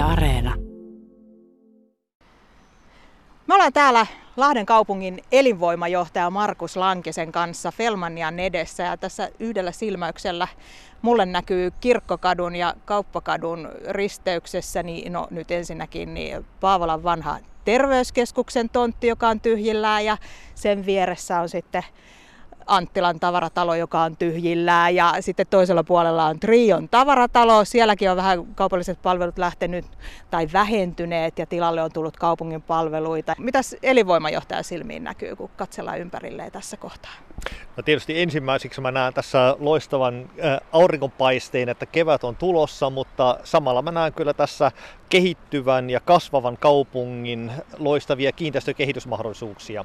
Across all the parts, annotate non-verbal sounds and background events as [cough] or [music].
Areena. Me ollaan täällä Lahden kaupungin elinvoimajohtaja Markus Lankisen kanssa Felmanian edessä ja tässä yhdellä silmäyksellä mulle näkyy Kirkkokadun ja Kauppakadun risteyksessä, niin no nyt ensinnäkin niin Paavolan vanha terveyskeskuksen tontti, joka on tyhjillään ja sen vieressä on sitten Anttilan tavaratalo, joka on tyhjillään ja sitten toisella puolella on Trion tavaratalo. Sielläkin on vähän kaupalliset palvelut lähtenyt tai vähentyneet ja tilalle on tullut kaupungin palveluita. Mitäs elinvoimajohtaja silmiin näkyy, kun katsellaan ympärilleen tässä kohtaa? No tietysti ensimmäiseksi mä näen tässä loistavan aurinkopaisteen, että kevät on tulossa, mutta samalla mä näen kyllä tässä kehittyvän ja kasvavan kaupungin loistavia kiinteistökehitysmahdollisuuksia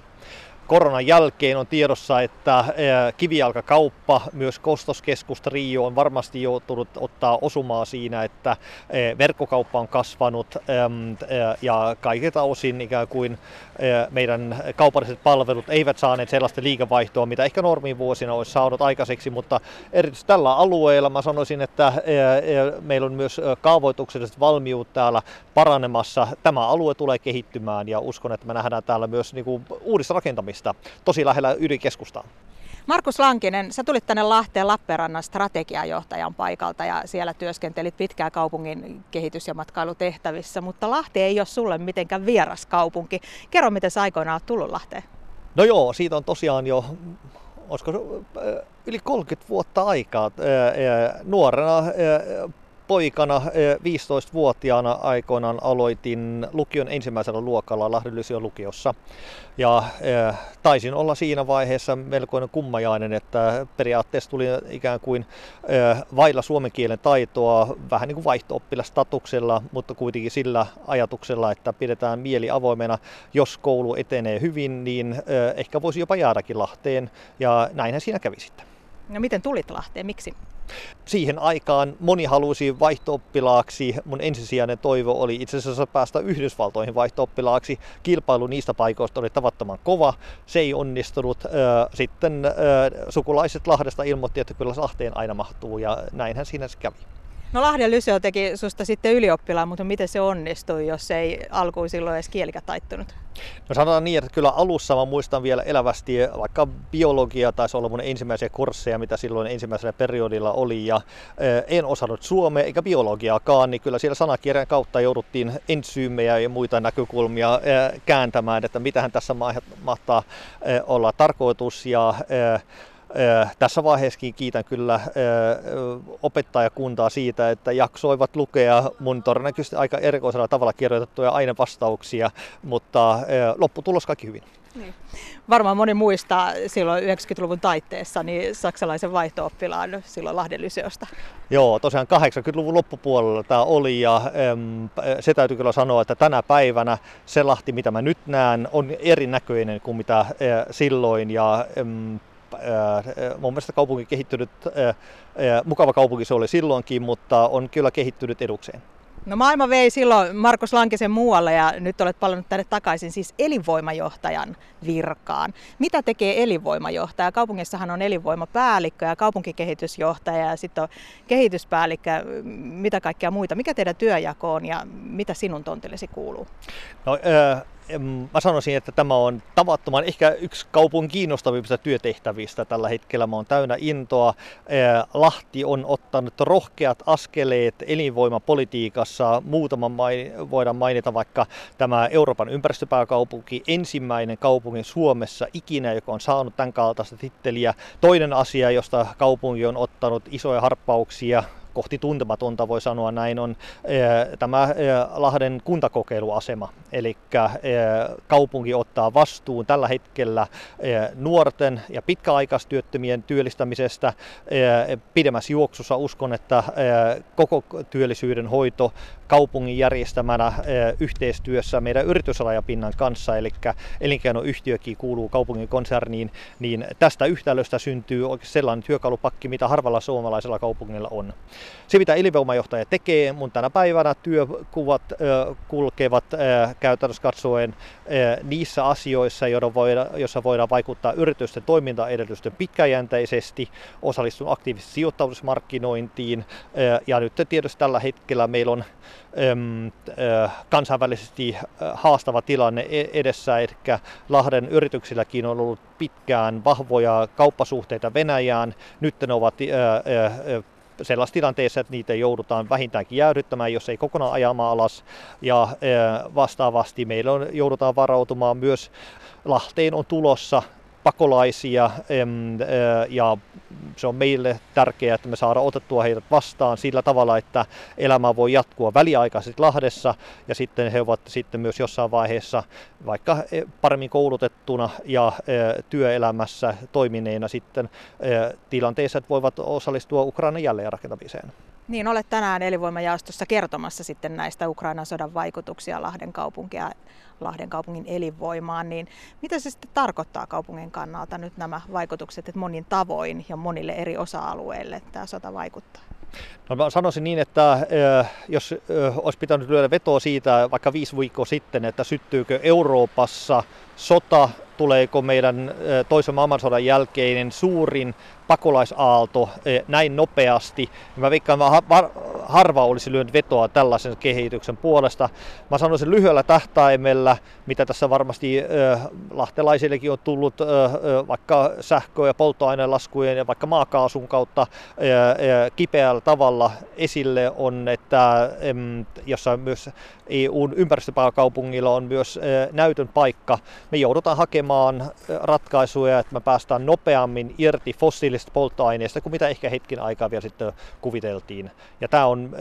koronan jälkeen on tiedossa, että kivijalkakauppa, myös kostoskeskus Trio on varmasti joutunut ottaa osumaa siinä, että verkkokauppa on kasvanut ja kaikilta osin ikään kuin meidän kaupalliset palvelut eivät saaneet sellaista liikevaihtoa, mitä ehkä normiin vuosina olisi saanut aikaiseksi, mutta erityisesti tällä alueella mä sanoisin, että meillä on myös kaavoitukselliset valmiut täällä paranemassa. Tämä alue tulee kehittymään ja uskon, että me nähdään täällä myös niin kuin uudista rakentamista tosi lähellä ydinkeskustaa. Markus Lankinen, sä tulit tänne Lahteen Lappeenrannan strategiajohtajan paikalta ja siellä työskentelit pitkään kaupungin kehitys- ja matkailutehtävissä, mutta Lahti ei ole sulle mitenkään vieras kaupunki. Kerro, miten sä aikoinaan olet tullut Lahteen? No joo, siitä on tosiaan jo olisiko yli 30 vuotta aikaa. Nuorena poikana 15-vuotiaana aikoinaan aloitin lukion ensimmäisellä luokalla Lahden lukiossa. Ja äh, taisin olla siinä vaiheessa melkoinen kummajainen, että periaatteessa tuli ikään kuin äh, vailla suomen kielen taitoa vähän niin kuin vaihto-oppilastatuksella, mutta kuitenkin sillä ajatuksella, että pidetään mieli avoimena. Jos koulu etenee hyvin, niin ehkä voisi jopa jäädäkin Lahteen ja näinhän siinä kävi sitten. No miten tulit Lahteen? Miksi? Siihen aikaan moni halusi vaihto-oppilaaksi. Mun ensisijainen toivo oli itse asiassa päästä Yhdysvaltoihin vaihto-oppilaaksi. Kilpailu niistä paikoista oli tavattoman kova. Se ei onnistunut. Sitten sukulaiset Lahdesta ilmoitti, että kyllä Lahteen aina mahtuu ja näinhän siinä se kävi. No Lahden Lyseo teki susta sitten ylioppilaan, mutta miten se onnistui, jos ei alkuun silloin edes kielikä taittunut? No sanotaan niin, että kyllä alussa mä muistan vielä elävästi, vaikka biologia taisi olla mun ensimmäisiä kursseja, mitä silloin ensimmäisellä periodilla oli, ja en osannut suomea eikä biologiaakaan, niin kyllä siellä sanakirjan kautta jouduttiin entsyymejä ja muita näkökulmia kääntämään, että mitähän tässä mahtaa olla tarkoitus, ja tässä vaiheessakin kiitän kyllä opettajakuntaa siitä, että jaksoivat lukea mun todennäköisesti aika erikoisella tavalla kirjoitettuja ainevastauksia, mutta lopputulos kaikki hyvin. Niin. Varmaan moni muistaa silloin 90-luvun taitteessa niin saksalaisen vaihto-oppilaan silloin Lahden Lyseosta. Joo, tosiaan 80-luvun loppupuolella tämä oli ja äm, se täytyy kyllä sanoa, että tänä päivänä se Lahti, mitä mä nyt näen, on erinäköinen kuin mitä äh, silloin ja äm, mun mielestä kaupunki kehittynyt, mukava kaupunki se oli silloinkin, mutta on kyllä kehittynyt edukseen. No maailma vei silloin Markus Lankisen muualle ja nyt olet palannut tänne takaisin siis elinvoimajohtajan virkaan. Mitä tekee elinvoimajohtaja? Kaupungissahan on elinvoimapäällikkö ja kaupunkikehitysjohtaja ja sitten on kehityspäällikkö, mitä kaikkea muita. Mikä teidän työjako on ja mitä sinun tontillesi kuuluu? No, äh, mä sanoisin, että tämä on tavattoman ehkä yksi kaupungin kiinnostavimmista työtehtävistä tällä hetkellä. Mä oon täynnä intoa. Lahti on ottanut rohkeat askeleet elinvoimapolitiikassa. Muutama main, voidaan mainita vaikka tämä Euroopan ympäristöpääkaupunki, ensimmäinen kaupunki Suomessa ikinä, joka on saanut tämän kaltaista titteliä. Toinen asia, josta kaupunki on ottanut isoja harppauksia kohti tuntematonta voi sanoa näin, on tämä Lahden kuntakokeiluasema. Eli kaupunki ottaa vastuun tällä hetkellä nuorten ja pitkäaikaistyöttömien työllistämisestä. Pidemmässä juoksussa uskon, että koko työllisyyden hoito kaupungin järjestämänä yhteistyössä meidän yritysrajapinnan kanssa, eli elinkeinoyhtiökin kuuluu kaupungin konserniin, niin tästä yhtälöstä syntyy sellainen työkalupakki, mitä harvalla suomalaisella kaupungilla on. Se, mitä elinvoimajohtaja tekee, mun tänä päivänä työkuvat kulkevat käytännössä katsoen niissä asioissa, joissa voidaan vaikuttaa yritysten toimintaedellytysten pitkäjänteisesti, osallistua aktiivisesti sijoittautumismarkkinointiin ja nyt tietysti tällä hetkellä meillä on kansainvälisesti haastava tilanne e-, edessä, eli Lahden yrityksilläkin on ollut pitkään vahvoja kauppasuhteita Venäjään. Nyt ne ovat sellaisessa tilanteessa, että niitä joudutaan vähintäänkin jäädyttämään, jos ei kokonaan ajamaan alas. Ja vastaavasti meillä on, joudutaan varautumaan myös Lahteen on tulossa pakolaisia ja se on meille tärkeää, että me saadaan otettua heidät vastaan sillä tavalla, että elämä voi jatkua väliaikaisesti Lahdessa ja sitten he ovat sitten myös jossain vaiheessa vaikka e, paremmin koulutettuna ja työelämässä toimineena sitten tilanteessa, että voivat osallistua Ukrainan jälleenrakentamiseen. Niin, olet tänään elinvoimajaostossa kertomassa sitten näistä Ukrainan sodan vaikutuksia Lahden kaupunkia Lahden kaupungin elinvoimaan, niin mitä se sitten tarkoittaa kaupungin kannalta nyt nämä vaikutukset, että monin tavoin ja monille eri osa-alueille tämä sota vaikuttaa? No mä sanoisin niin, että jos olisi pitänyt lyödä vetoa siitä vaikka viisi viikkoa sitten, että syttyykö Euroopassa sota, tuleeko meidän toisen maailmansodan jälkeinen suurin pakolaisaalto näin nopeasti. Mä veikkaan, harva olisi lyönyt vetoa tällaisen kehityksen puolesta. Mä sanoisin lyhyellä tähtäimellä, mitä tässä varmasti lahtelaisillekin on tullut vaikka sähkö- ja polttoainelaskujen ja vaikka maakaasun kautta kipeällä tavalla esille on, että jossa myös EUn ympäristöpääkaupungilla on myös näytön paikka. Me joudutaan hakemaan ratkaisuja, että me päästään nopeammin irti fossiilisista polttoaineista kuin mitä ehkä hetkin aikaa vielä sitten kuviteltiin. Ja tämä on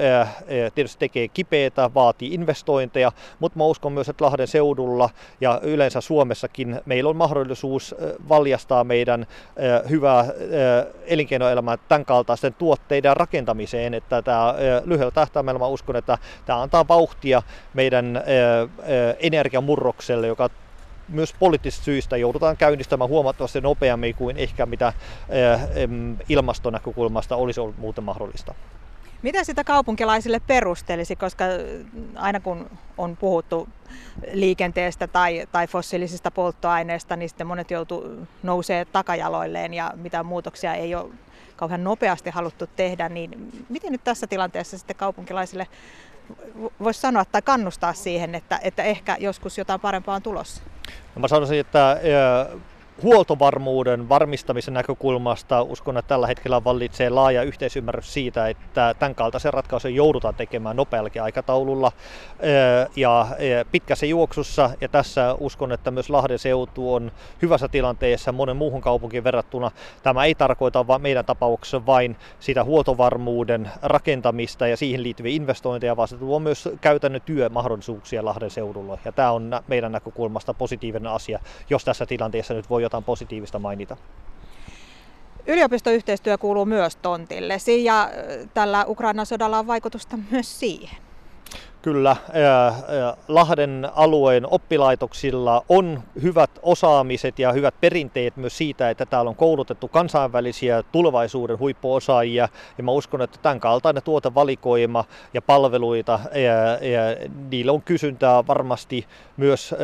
tietysti tekee kipeätä, vaatii investointeja, mutta mä uskon myös, että Lahden seudulla ja yleensä Suomessakin meillä on mahdollisuus valjastaa meidän hyvää elinkeinoelämää tämän kaltaisten tuotteiden rakentamiseen, että tämä lyhyellä tähtäimellä mä uskon, että tämä antaa vauhtia meidän energiamurrokselle, joka myös poliittisista syistä joudutaan käynnistämään huomattavasti nopeammin kuin ehkä mitä ilmastonäkökulmasta olisi ollut muuten mahdollista. Mitä sitä kaupunkilaisille perustelisi, koska aina kun on puhuttu liikenteestä tai, tai fossiilisista polttoaineista, niin sitten monet joutuu nousee takajaloilleen ja mitä muutoksia ei ole kauhean nopeasti haluttu tehdä, niin miten nyt tässä tilanteessa sitten kaupunkilaisille voisi sanoa tai kannustaa siihen, että, että ehkä joskus jotain parempaa on tulossa? No mä sanoisin, että huoltovarmuuden varmistamisen näkökulmasta uskon, että tällä hetkellä vallitsee laaja yhteisymmärrys siitä, että tämän kaltaisen ratkaisun joudutaan tekemään nopeallakin aikataululla ja pitkässä juoksussa. Ja tässä uskon, että myös Lahden seutu on hyvässä tilanteessa monen muuhun kaupunkiin verrattuna. Tämä ei tarkoita vaan meidän tapauksessa vain sitä huoltovarmuuden rakentamista ja siihen liittyviä investointeja, vaan se tuo myös käytännön työmahdollisuuksia Lahden seudulla. Ja tämä on meidän näkökulmasta positiivinen asia, jos tässä tilanteessa nyt voi jotain positiivista mainita. Yliopistoyhteistyö kuuluu myös tontillesi ja tällä Ukrainan sodalla on vaikutusta myös siihen. Kyllä, Lahden alueen oppilaitoksilla on hyvät osaamiset ja hyvät perinteet myös siitä, että täällä on koulutettu kansainvälisiä tulevaisuuden huippuosaajia. Ja mä uskon, että tämän kaltainen tuotevalikoima ja palveluita, ja, niillä on kysyntää varmasti myös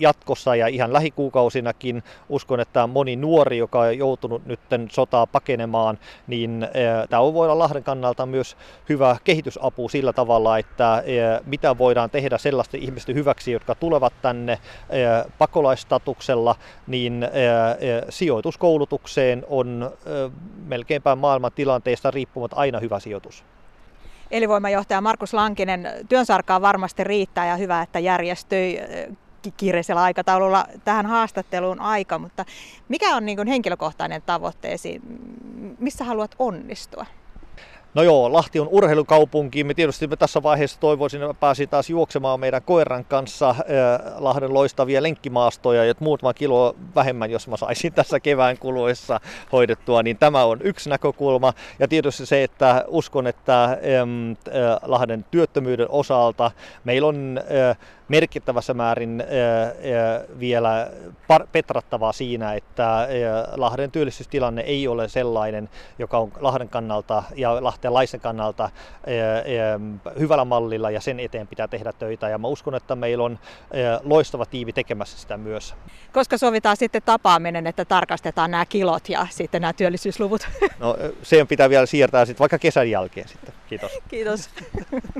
jatkossa ja ihan lähikuukausinakin. Uskon, että moni nuori, joka on joutunut nyt sotaa pakenemaan, niin tämä voi olla Lahden kannalta myös hyvä kehitysapu sillä tavalla, että mitä voidaan tehdä sellaisten ihmisten hyväksi, jotka tulevat tänne pakolaistatuksella, niin sijoituskoulutukseen on melkeinpä maailman tilanteesta riippumatta aina hyvä sijoitus. Elinvoimajohtaja Markus Lankinen, työnsarkaa varmasti riittää ja hyvä, että järjestyi kiireisellä aikataululla tähän haastatteluun aika, mutta mikä on niin henkilökohtainen tavoitteesi? Missä haluat onnistua? No joo, Lahti on urheilukaupunki. Me tietysti me tässä vaiheessa toivoisin, että pääsi taas juoksemaan meidän koiran kanssa äh, Lahden loistavia lenkkimaastoja ja muutama kilo vähemmän, jos mä saisin [laughs] tässä kevään kuluessa hoidettua, niin tämä on yksi näkökulma. Ja tietysti se, että uskon, että äh, Lahden työttömyyden osalta meillä on äh, merkittävässä määrin vielä petrattavaa siinä, että Lahden työllisyystilanne ei ole sellainen, joka on Lahden kannalta ja lahtelaisen kannalta hyvällä mallilla ja sen eteen pitää tehdä töitä. Ja mä uskon, että meillä on loistava tiivi tekemässä sitä myös. Koska sovitaan sitten tapaaminen, että tarkastetaan nämä kilot ja sitten nämä työllisyysluvut? No se pitää vielä siirtää sitten vaikka kesän jälkeen sitten. Kiitos. [laughs] Kiitos. [laughs]